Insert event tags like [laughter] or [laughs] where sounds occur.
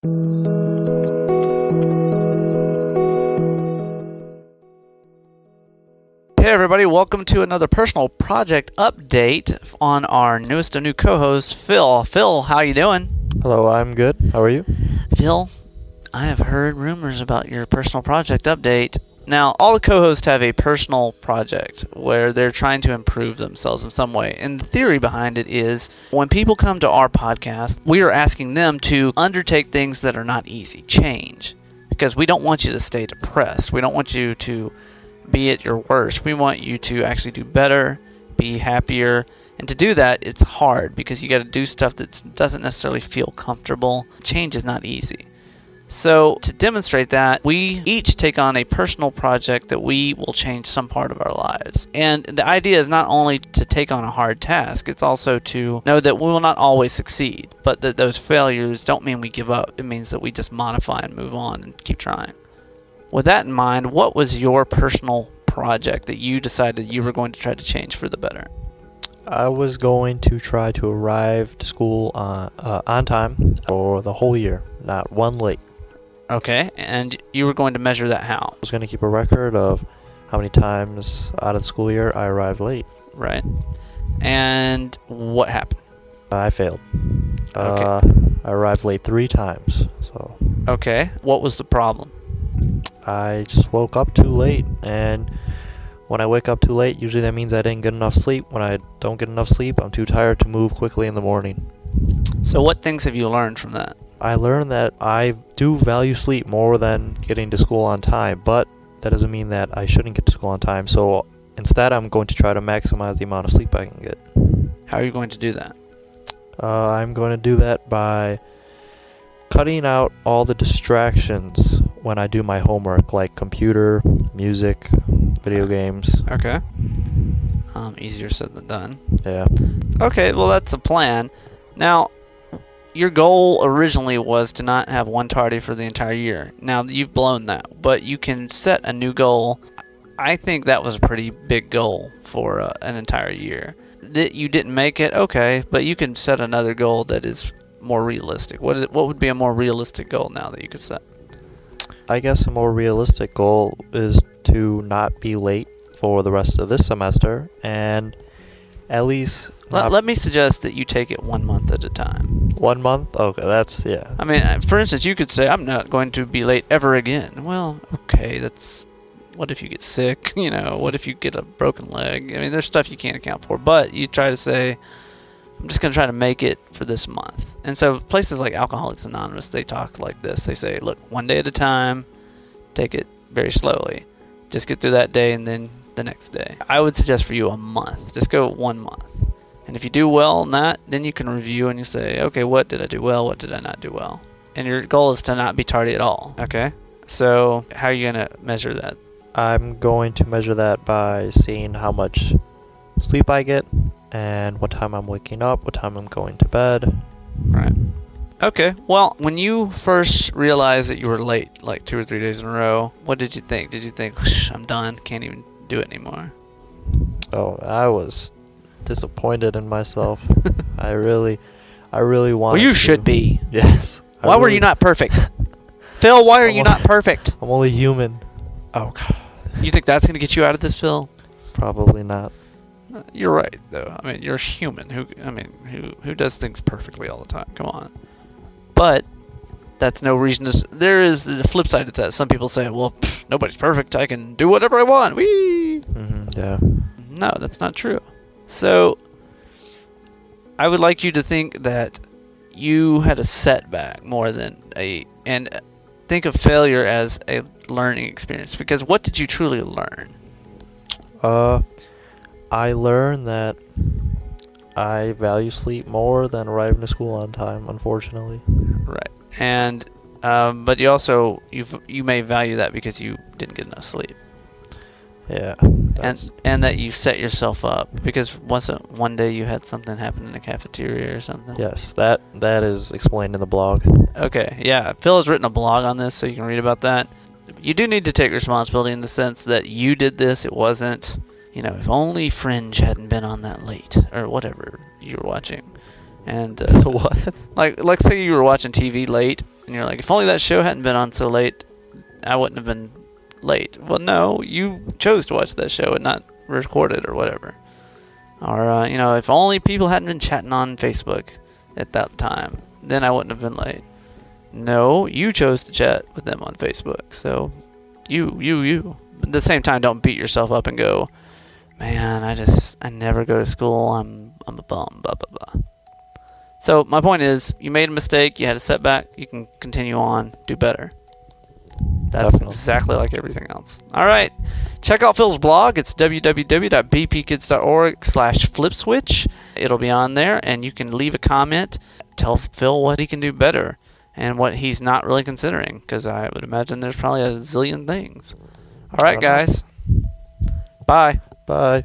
Hey everybody, welcome to another personal project update on our newest and new co-host, Phil. Phil, how you doing? Hello, I'm good. How are you? Phil, I have heard rumors about your personal project update. Now, all the co-hosts have a personal project where they're trying to improve themselves in some way. And the theory behind it is when people come to our podcast, we are asking them to undertake things that are not easy, change. Because we don't want you to stay depressed. We don't want you to be at your worst. We want you to actually do better, be happier. And to do that, it's hard because you got to do stuff that doesn't necessarily feel comfortable. Change is not easy. So, to demonstrate that, we each take on a personal project that we will change some part of our lives. And the idea is not only to take on a hard task, it's also to know that we will not always succeed, but that those failures don't mean we give up. It means that we just modify and move on and keep trying. With that in mind, what was your personal project that you decided you were going to try to change for the better? I was going to try to arrive to school on, uh, on time for the whole year, not one late. Okay, and you were going to measure that how? I was going to keep a record of how many times out of the school year I arrived late. Right. And what happened? I failed. Okay. Uh, I arrived late three times, so Okay, what was the problem? I just woke up too late. And when I wake up too late, usually that means I didn't get enough sleep. When I don't get enough sleep, I'm too tired to move quickly in the morning. So, what things have you learned from that? I learned that I do value sleep more than getting to school on time, but that doesn't mean that I shouldn't get to school on time. So instead, I'm going to try to maximize the amount of sleep I can get. How are you going to do that? Uh, I'm going to do that by cutting out all the distractions when I do my homework, like computer, music, video games. Okay. Um, easier said than done. Yeah. Okay, well, that's a plan. Now, your goal originally was to not have one tardy for the entire year. Now, you've blown that, but you can set a new goal. I think that was a pretty big goal for uh, an entire year. That you didn't make it, okay, but you can set another goal that is more realistic. What is it, what would be a more realistic goal now that you could set? I guess a more realistic goal is to not be late for the rest of this semester and at least Let, let me suggest that you take it one month at a time. one month. Okay, that's yeah. I mean, for instance, you could say, I'm not going to be late ever again. Well, okay, that's. What if you get sick? [laughs] You know, what if you get a broken leg? I mean, there's stuff you can't account for. But you try to say, I'm just going to try to make it for this month. And so places like Alcoholics Anonymous, they talk like this. They say, look, one day at a time, take it very slowly. Just get through that day and then the next day. I would suggest for you a month. Just go one month. And if you do well in that, then you can review and you say, okay, what did I do well? What did I not do well? And your goal is to not be tardy at all. Okay? So, how are you going to measure that? I'm going to measure that by seeing how much sleep I get and what time I'm waking up, what time I'm going to bed. Right. Okay. Well, when you first realized that you were late, like two or three days in a row, what did you think? Did you think, I'm done, can't even do it anymore? Oh, I was disappointed in myself. [laughs] I really, I really want. Well, you to- should be. Yes. I Why were you not perfect? [laughs] Phil, why are I'm you on- not perfect? [laughs] I'm only human. Oh, God. You think that's going to get you out of this, Phil? Probably not. Uh, You're right, though. I mean, you're human. Who, I mean, who who does things perfectly all the time? Come on. But that's no reason to. s- There is the flip side of that. Some people say, "Well, pff, nobody's perfect. I can do whatever I want." Wee. hmm yeah. No, that's not true. So, I would like you to think that you had a setback more than a, and think of failure as a learning experience. Because what did you truly learn? Uh, I learned that I value sleep more than arriving to school on time. Unfortunately. Right. And, um, but you also you you may value that because you didn't get enough sleep, Yeah. And and that you set yourself up because once a, one day you had something happen in the cafeteria or something. yes, that that is explained in the blog. Okay, yeah. Phil has written a blog on this, so you can read about that. You do need to take responsibility in the sense that you did this. It wasn't, you know, if only Fringe hadn't been on that late or whatever you were watching, and uh, [laughs] what? like, like say you were watching TV late, and you're like, if only that show hadn't been on so late, I wouldn't have been late. Well, no, you chose to watch that show and not record it or whatever. Or uh, you know, if only people hadn't been chatting on Facebook at that time, then I wouldn't have been late. No, you chose to chat with them on Facebook, so you, you, you. At the same time, don't beat yourself up and go, man, I just, I never go to school. I'm, I'm a bum. Blah blah blah. So my point is, you made a mistake. You had a setback. You can continue on, do better. That's Definitely. exactly like everything else. All right. Check out Phil's blog. It's www.bpkids.org slash flipswitch. It'll be on there, and you can leave a comment. Tell Phil what he can do better and what he's not really considering, because I would imagine there's probably a zillion things. All right, I don't know. guys. Bye. Bye.